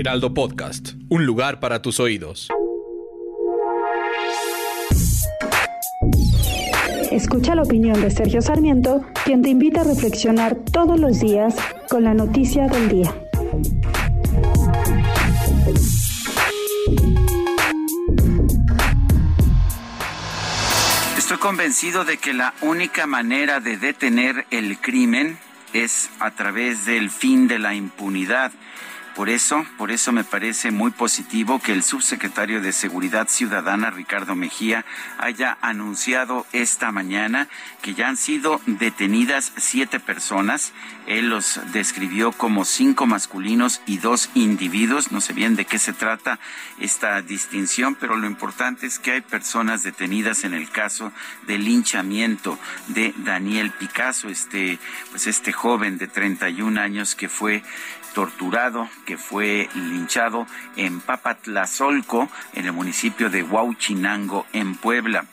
Heraldo Podcast, un lugar para tus oídos. Escucha la opinión de Sergio Sarmiento, quien te invita a reflexionar todos los días con la noticia del día. Estoy convencido de que la única manera de detener el crimen es a través del fin de la impunidad. Por eso, por eso me parece muy positivo que el subsecretario de Seguridad Ciudadana, Ricardo Mejía, haya anunciado esta mañana que ya han sido detenidas siete personas. Él los describió como cinco masculinos y dos individuos. No sé bien de qué se trata esta distinción, pero lo importante es que hay personas detenidas en el caso del linchamiento de Daniel Picasso, este, pues este joven de 31 años que fue torturado, que fue linchado en Papatlazolco, en el municipio de Huauchinango, en Puebla.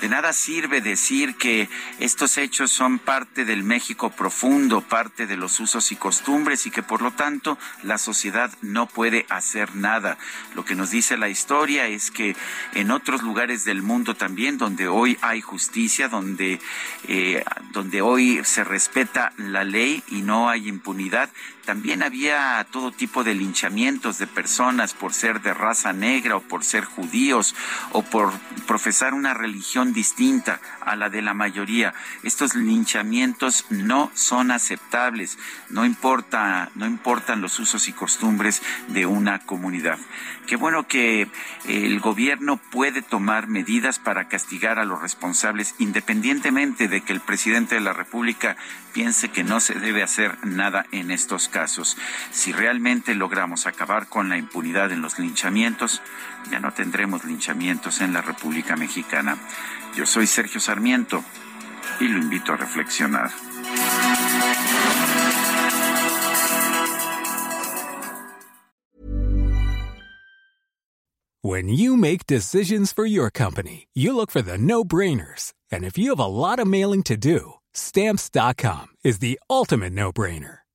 De nada sirve decir que estos hechos son parte del México profundo, parte de los usos y costumbres y que por lo tanto la sociedad no puede hacer nada. Lo que nos dice la historia es que en otros lugares del mundo también, donde hoy hay justicia, donde, eh, donde hoy se respeta la ley y no hay impunidad, también había todo tipo de linchamientos de personas por ser de raza negra o por ser judíos o por profesar una religión distinta a la de la mayoría. Estos linchamientos no son aceptables, no importa, no importan los usos y costumbres de una comunidad. Qué bueno que el gobierno puede tomar medidas para castigar a los responsables independientemente de que el presidente de la República piense que no se debe hacer nada en estos casos. Si realmente logramos acabar con la impunidad en los linchamientos, ya no tendremos linchamientos en la República Mexicana. Yo soy Sergio Sarmiento y lo invito a reflexionar. When you make decisions for your company, you look for the no-brainers. And if you have a lot of mailing to do, Stamps.com is the ultimate no-brainer.